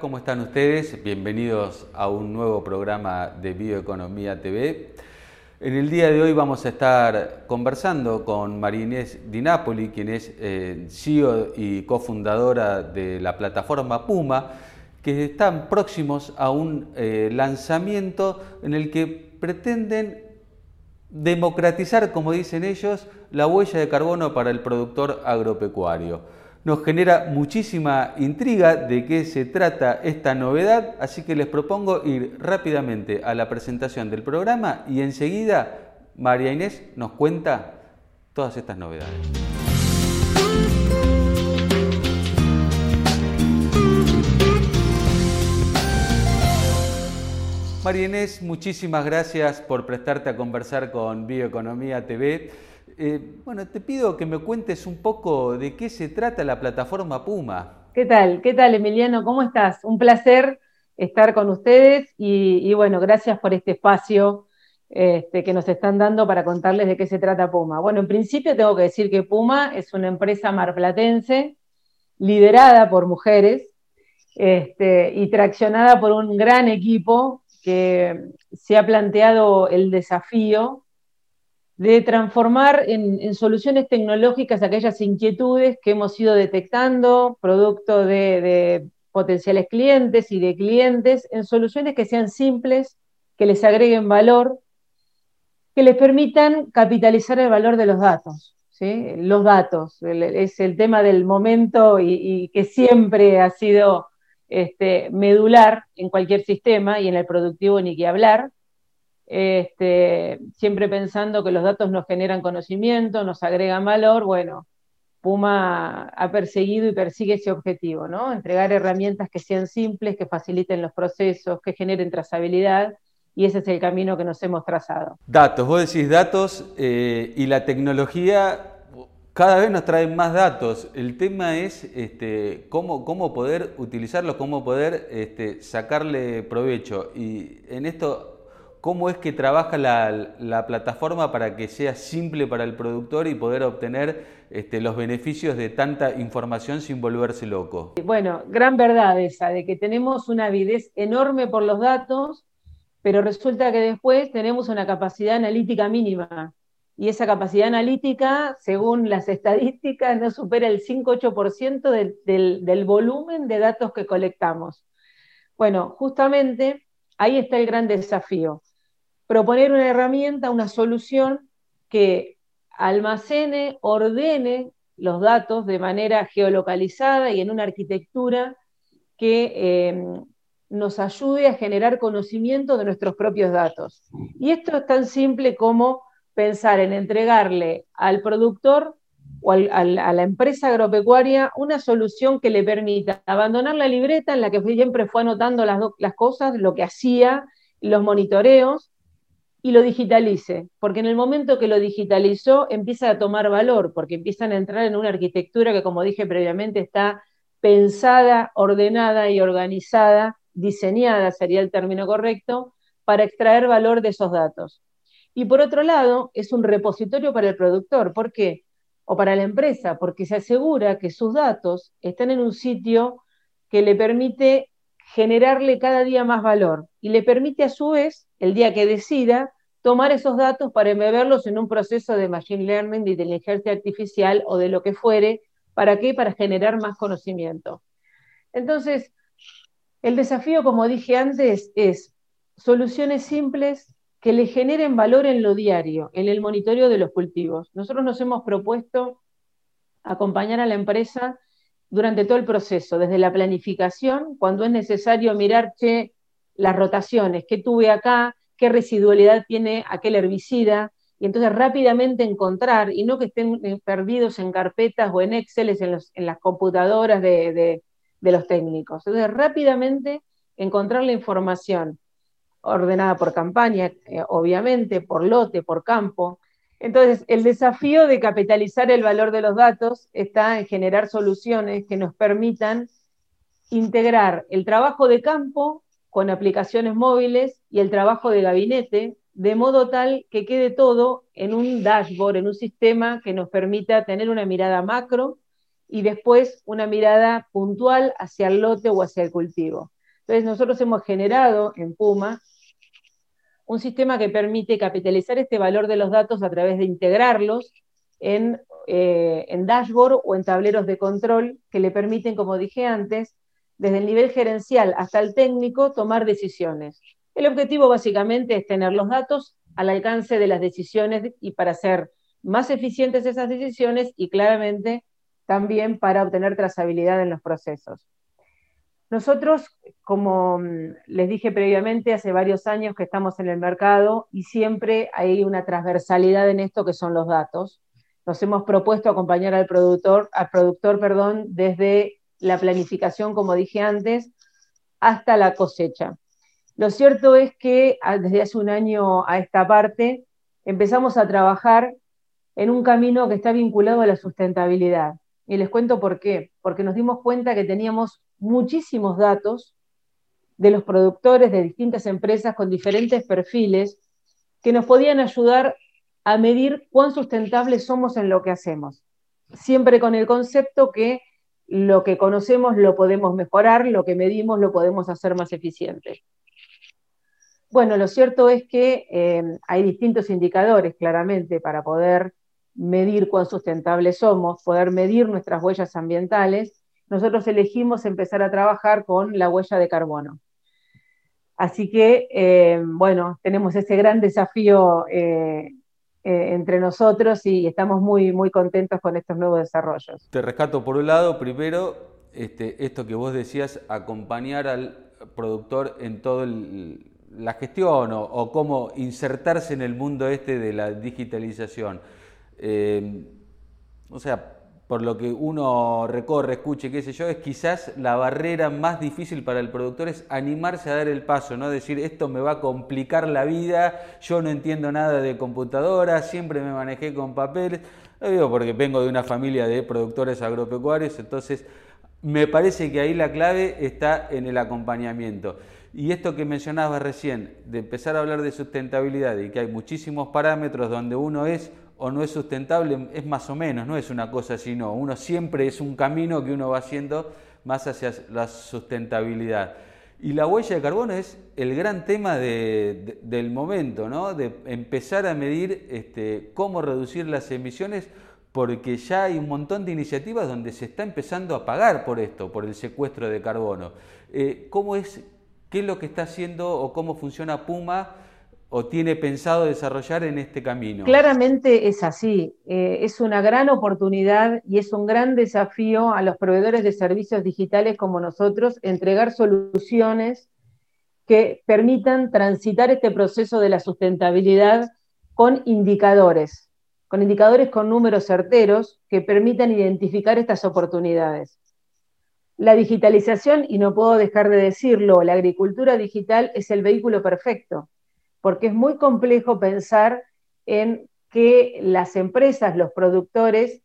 ¿Cómo están ustedes? Bienvenidos a un nuevo programa de Bioeconomía TV. En el día de hoy vamos a estar conversando con María Inés Di Napoli, quien es eh, CEO y cofundadora de la plataforma Puma, que están próximos a un eh, lanzamiento en el que pretenden democratizar, como dicen ellos, la huella de carbono para el productor agropecuario nos genera muchísima intriga de qué se trata esta novedad, así que les propongo ir rápidamente a la presentación del programa y enseguida María Inés nos cuenta todas estas novedades. María Inés, muchísimas gracias por prestarte a conversar con Bioeconomía TV. Eh, bueno, te pido que me cuentes un poco de qué se trata la plataforma Puma. ¿Qué tal? ¿Qué tal, Emiliano? ¿Cómo estás? Un placer estar con ustedes y, bueno, gracias por este espacio este, que nos están dando para contarles de qué se trata Puma. Bueno, en principio tengo que decir que Puma es una empresa marplatense liderada por mujeres este, y traccionada por un gran equipo que se ha planteado el desafío de transformar en, soluciones tecnológicas aquellas inquietudes que hemos ido detectando, producto de, potenciales clientes y de clientes, en soluciones que sean simples, que les agreguen valor, que les permitan capitalizar el valor de los datos. Los datos es el tema del momento y, que siempre ha sido este, medular en cualquier sistema y en el productivo ni que hablar este, siempre pensando que los datos nos generan conocimiento, nos agregan valor, bueno, Puma ha perseguido y persigue ese objetivo, ¿no? Entregar herramientas que sean simples, que faciliten los procesos, que generen trazabilidad, y ese es el camino que nos hemos trazado. Datos, vos decís datos eh, y la tecnología cada vez nos trae más datos. El tema es este, cómo, cómo poder utilizarlos, cómo poder este, sacarle provecho. Y en esto cómo es que trabaja la, plataforma para que sea simple para el productor y poder obtener este, los beneficios de tanta información sin volverse loco. Bueno, gran verdad esa, de que tenemos una avidez enorme por los datos, pero resulta que después tenemos una capacidad analítica mínima. Y esa capacidad analítica, según las estadísticas, no supera el 5-8% del, del volumen de datos que colectamos. Bueno, justamente ahí está el gran desafío proponer una herramienta, una solución que almacene, ordene los datos de manera geolocalizada y en una arquitectura que eh, nos ayude a generar conocimiento de nuestros propios datos. Y esto es tan simple como pensar en entregarle al productor o a la empresa agropecuaria una solución que le permita abandonar la libreta en la que siempre fue anotando las, las cosas, lo que hacía, los monitoreos, y lo digitalice, porque en el momento que lo digitalizó empieza a tomar valor, porque empiezan a entrar en una arquitectura que, como dije previamente, está pensada, ordenada y organizada, diseñada sería el término correcto, para extraer valor de esos datos. Y por otro lado, es un repositorio para el productor. ¿Por qué? O para la empresa, porque se asegura que sus datos están en un sitio que le permite generarle cada día más valor y le permite a su vez, el día que decida, tomar esos datos para embeberlos en un proceso de machine learning, de inteligencia artificial o de lo que fuere. ¿Para qué? Para generar más conocimiento. Entonces, el desafío, como dije antes, es soluciones simples que le generen valor en lo diario, en el monitoreo de los cultivos. Nosotros nos hemos propuesto acompañar a la empresa durante todo el proceso, desde la planificación, cuando es necesario mirar che, las rotaciones, qué tuve acá, qué residualidad tiene aquel herbicida, y entonces rápidamente encontrar, y no que estén eh, perdidos en carpetas o en Excel en, en las computadoras de, los técnicos. Entonces rápidamente encontrar la información ordenada por campaña, eh, obviamente, por lote, por campo, entonces, el desafío de capitalizar el valor de los datos está en generar soluciones que nos permitan integrar el trabajo de campo con aplicaciones móviles y el trabajo de gabinete, de modo tal que quede todo en un dashboard, en un sistema que nos permita tener una mirada macro y después una mirada puntual hacia el lote o hacia el cultivo. Entonces nosotros hemos generado en Puma un sistema que permite capitalizar este valor de los datos a través de integrarlos en, eh, en dashboard o en tableros de control que le permiten, como dije antes, desde el nivel gerencial hasta el técnico, tomar decisiones. El objetivo básicamente es tener los datos al alcance de las decisiones y para hacer más eficientes esas decisiones y claramente también para obtener trazabilidad en los procesos. Nosotros, como mm, les dije previamente, hace varios años que estamos en el mercado y siempre hay una transversalidad en esto que son los datos. Nos hemos propuesto acompañar al productor, al productor perdón, desde la planificación, como dije antes, hasta la cosecha. Lo cierto es que ah, desde hace un año a esta parte empezamos a trabajar en un camino que está vinculado a la sustentabilidad. Y les cuento por qué. Porque nos dimos cuenta que teníamos muchísimos datos de los productores de distintas empresas con diferentes perfiles que nos podían ayudar a medir cuán sustentables somos en lo que hacemos. Siempre con el concepto que lo que conocemos lo podemos mejorar, lo que medimos lo podemos hacer más eficiente. Bueno, lo cierto es que eh, hay distintos indicadores claramente para poder medir cuán sustentables somos, poder medir nuestras huellas ambientales, nosotros elegimos empezar a trabajar con la huella de carbono. Así que, eh, bueno, tenemos ese gran desafío eh, eh, entre nosotros y estamos muy, muy contentos con estos nuevos desarrollos. Te rescato por un lado, primero, este, esto que vos decías, acompañar al productor en toda la gestión o, o, cómo insertarse en el mundo este de la digitalización. O sea, por lo que uno recorre, escuche, qué sé yo, es quizás la barrera más difícil para el productor es animarse a dar el paso, no decir esto me va a complicar la vida, yo no entiendo nada de computadora, siempre me manejé con papeles. Lo digo porque vengo de una familia de productores agropecuarios, entonces me parece que ahí la clave está en el acompañamiento. Y esto que mencionabas recién, de empezar a hablar de sustentabilidad y que hay muchísimos parámetros donde uno es o no es sustentable, es más o menos, no es una cosa así, no. Uno siempre es un camino que uno va haciendo más hacia la sustentabilidad. Y la huella de carbono es el gran tema del momento, ¿no? de empezar a medir este, cómo reducir las emisiones, porque ya hay un montón de iniciativas donde se está empezando a pagar por esto, por el secuestro de carbono. Eh, ¿Cómo es, qué es lo que está haciendo o cómo funciona Puma? O tiene pensado desarrollar en este camino? Claramente es así. Eh, es una gran oportunidad y es un gran desafío a los proveedores de servicios digitales como nosotros entregar soluciones que permitan transitar este proceso de la sustentabilidad con indicadores, con indicadores con números certeros que permitan identificar estas oportunidades. La digitalización, y no puedo dejar de decirlo, la agricultura digital es el vehículo perfecto porque es muy complejo pensar en que las empresas, los productores,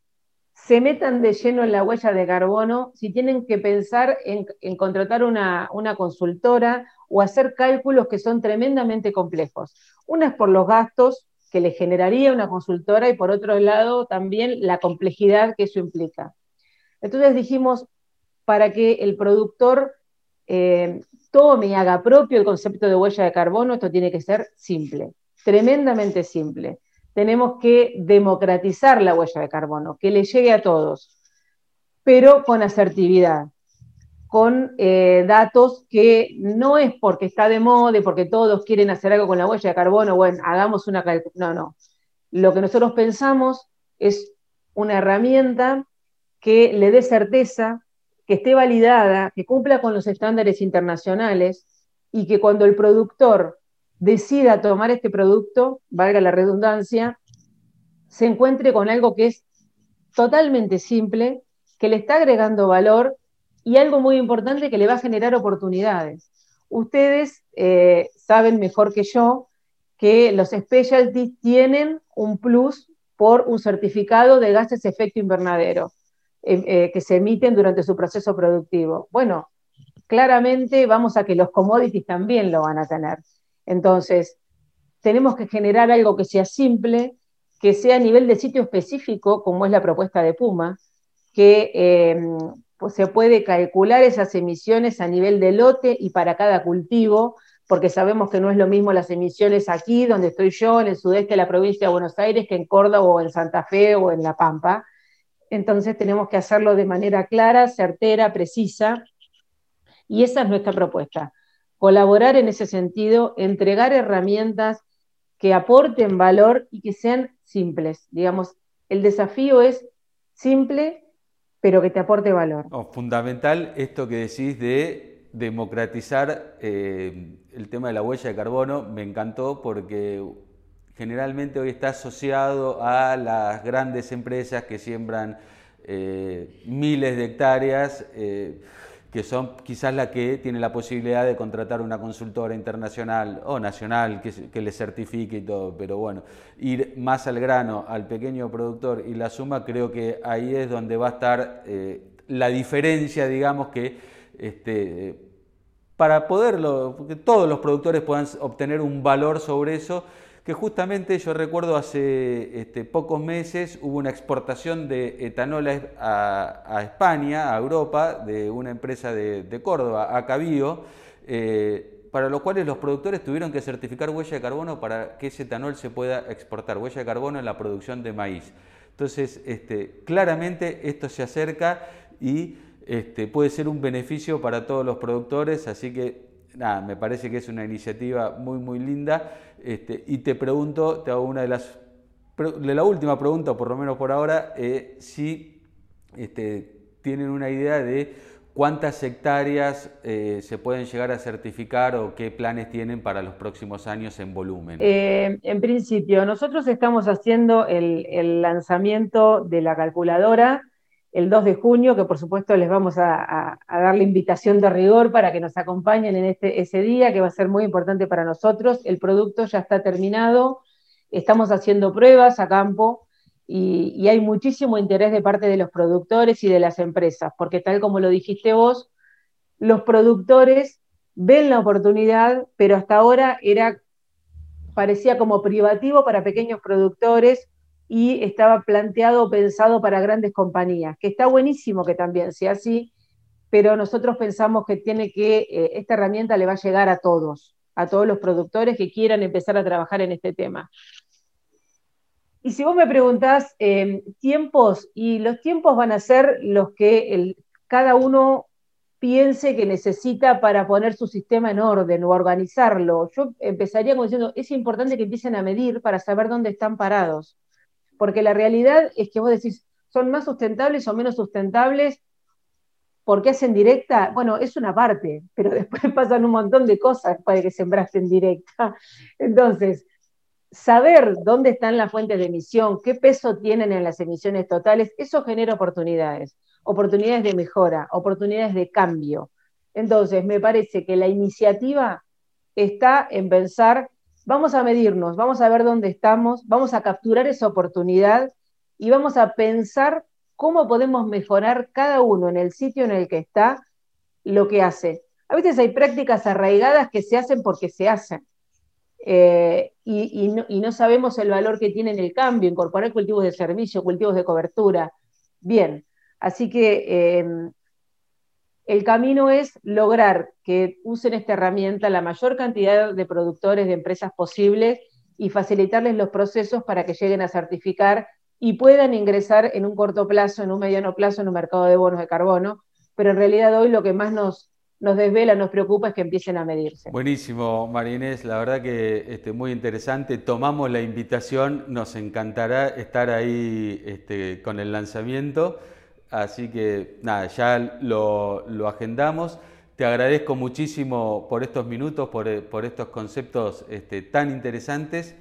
se metan de lleno en la huella de carbono si tienen que pensar en, contratar una, una, consultora o hacer cálculos que son tremendamente complejos. Una es por los gastos que le generaría una consultora y por otro lado también la complejidad que eso implica. Entonces dijimos, para que el productor eh, tome y haga propio el concepto de huella de carbono, esto tiene que ser simple, tremendamente simple. Tenemos que democratizar la huella de carbono, que le llegue a todos, pero con asertividad, con eh, datos que no es porque está de moda porque todos quieren hacer algo con la huella de carbono, bueno, hagamos una... No, no. Lo que nosotros pensamos es una herramienta que le dé certeza, que esté validada, que cumpla con los estándares internacionales y que cuando el productor decida tomar este producto, valga la redundancia, se encuentre con algo que es totalmente simple, que le está agregando valor y algo muy importante que le va a generar oportunidades. Ustedes eh, saben mejor que yo que los specialties tienen un plus por un certificado de gases efecto invernadero. Eh, eh, que se emiten durante su proceso productivo. Bueno, claramente vamos a que los commodities también lo van a tener. Entonces, tenemos que generar algo que sea simple, que sea a nivel de sitio específico, como es la propuesta de Puma, que eh, pues se puede calcular esas emisiones a nivel de lote y para cada cultivo, porque sabemos que no es lo mismo las emisiones aquí, donde estoy yo, en el sudeste de la provincia de Buenos Aires, que en Córdoba o en Santa Fe o en La Pampa. Entonces tenemos que hacerlo de manera clara, certera, precisa, y esa es nuestra propuesta. Colaborar en ese sentido, entregar herramientas que aporten valor y que sean simples. Digamos, el desafío es simple, pero que te aporte valor. Oh, fundamental esto que decís de democratizar eh, el tema de la huella de carbono, me encantó porque generalmente hoy está asociado a las grandes empresas que siembran eh, miles de hectáreas. Eh, que son quizás la que tiene la posibilidad de contratar una consultora internacional o nacional que, le certifique y todo, pero bueno, ir más al grano, al pequeño productor y la suma, creo que ahí es donde va a estar eh, la diferencia, digamos, que este, para poderlo, que todos los productores puedan obtener un valor sobre eso, que justamente yo recuerdo hace este, pocos meses hubo una exportación de etanol a, España, a Europa, de una empresa de, Córdoba, Acabío, eh, para lo cuales los productores tuvieron que certificar huella de carbono para que ese etanol se pueda exportar, huella de carbono en la producción de maíz. Entonces, este, claramente esto se acerca y este, puede ser un beneficio para todos los productores, así que nada, me parece que es una iniciativa muy, muy linda. Este, y te pregunto, te hago una de las, de la última pregunta, por lo menos por ahora, eh, si este, tienen una idea de cuántas hectáreas eh, se pueden llegar a certificar o qué planes tienen para los próximos años en volumen. Eh, en principio, nosotros estamos haciendo el lanzamiento de la calculadora el 2 de junio, que por supuesto les vamos a, dar la invitación de rigor para que nos acompañen en este, ese día, que va a ser muy importante para nosotros. El producto ya está terminado, estamos haciendo pruebas a campo y, y hay muchísimo interés de parte de los productores y de las empresas, porque tal como lo dijiste vos, los productores ven la oportunidad, pero hasta ahora era parecía como privativo para pequeños productores y estaba planteado, pensado para grandes compañías, que está buenísimo que también sea así, pero nosotros pensamos que tiene que, eh, esta herramienta le va a llegar a todos, a todos los productores que quieran empezar a trabajar en este tema. Y si vos me preguntás em, tiempos, y los tiempos van a ser los que cada uno piense que necesita para poner su sistema en orden o organizarlo. Yo empezaría diciendo, es importante que empiecen a medir para saber dónde están parados porque la realidad es que vos decís, son más sustentables o menos sustentables porque hacen directa, bueno, es una parte, pero después pasan un montón de cosas para que sembraste en directa. Entonces, saber dónde están las fuentes de emisión, qué peso tienen en las emisiones totales, eso genera oportunidades, oportunidades de mejora, oportunidades de cambio. Entonces, me parece que la iniciativa está en pensar vamos a medirnos, vamos a ver dónde estamos, vamos a capturar esa oportunidad y vamos a pensar cómo podemos mejorar cada uno en el sitio en el que está lo que hace. A veces hay prácticas arraigadas que se hacen porque se hacen. Eh, y, no, sabemos el valor que tiene en el cambio, incorporar cultivos de servicio, cultivos de cobertura. Bien, así que eh, el camino es lograr que usen esta herramienta la mayor cantidad de productores de empresas posibles y facilitarles los procesos para que lleguen a certificar y puedan ingresar en un corto plazo, en un mediano plazo en un mercado de bonos de carbono. Pero en realidad hoy lo que más nos, desvela, nos preocupa es que empiecen a medirse. Buenísimo, Marinés, la verdad que este, muy interesante. Tomamos la invitación, nos encantará estar ahí este, con el lanzamiento. Así que nada, ya lo, agendamos. Te agradezco muchísimo por estos minutos, por, eh, estos conceptos este, tan interesantes.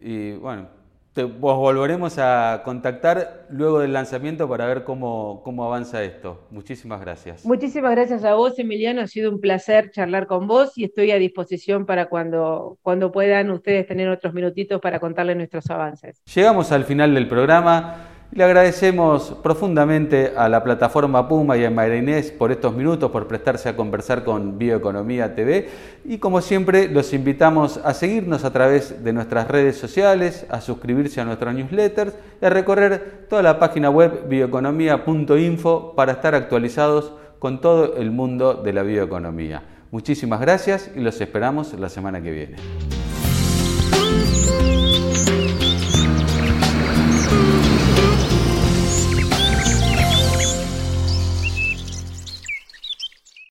Y bueno, te, vos volveremos a contactar luego del lanzamiento para ver cómo, cómo avanza esto. Muchísimas gracias. Muchísimas gracias a vos, Emiliano. Ha sido un placer charlar con vos y estoy a disposición para cuando, cuando puedan ustedes tener otros minutitos para contarles nuestros avances. Llegamos al final del programa. Le agradecemos profundamente a la plataforma Puma y a Inés por estos minutos, por prestarse a conversar con Bioeconomía TV. Y como siempre, los invitamos a seguirnos a través de nuestras redes sociales, a suscribirse a nuestro newsletter y a recorrer toda la página web bioeconomía.info para estar actualizados con todo el mundo de la bioeconomía. Muchísimas gracias y los esperamos la semana que viene.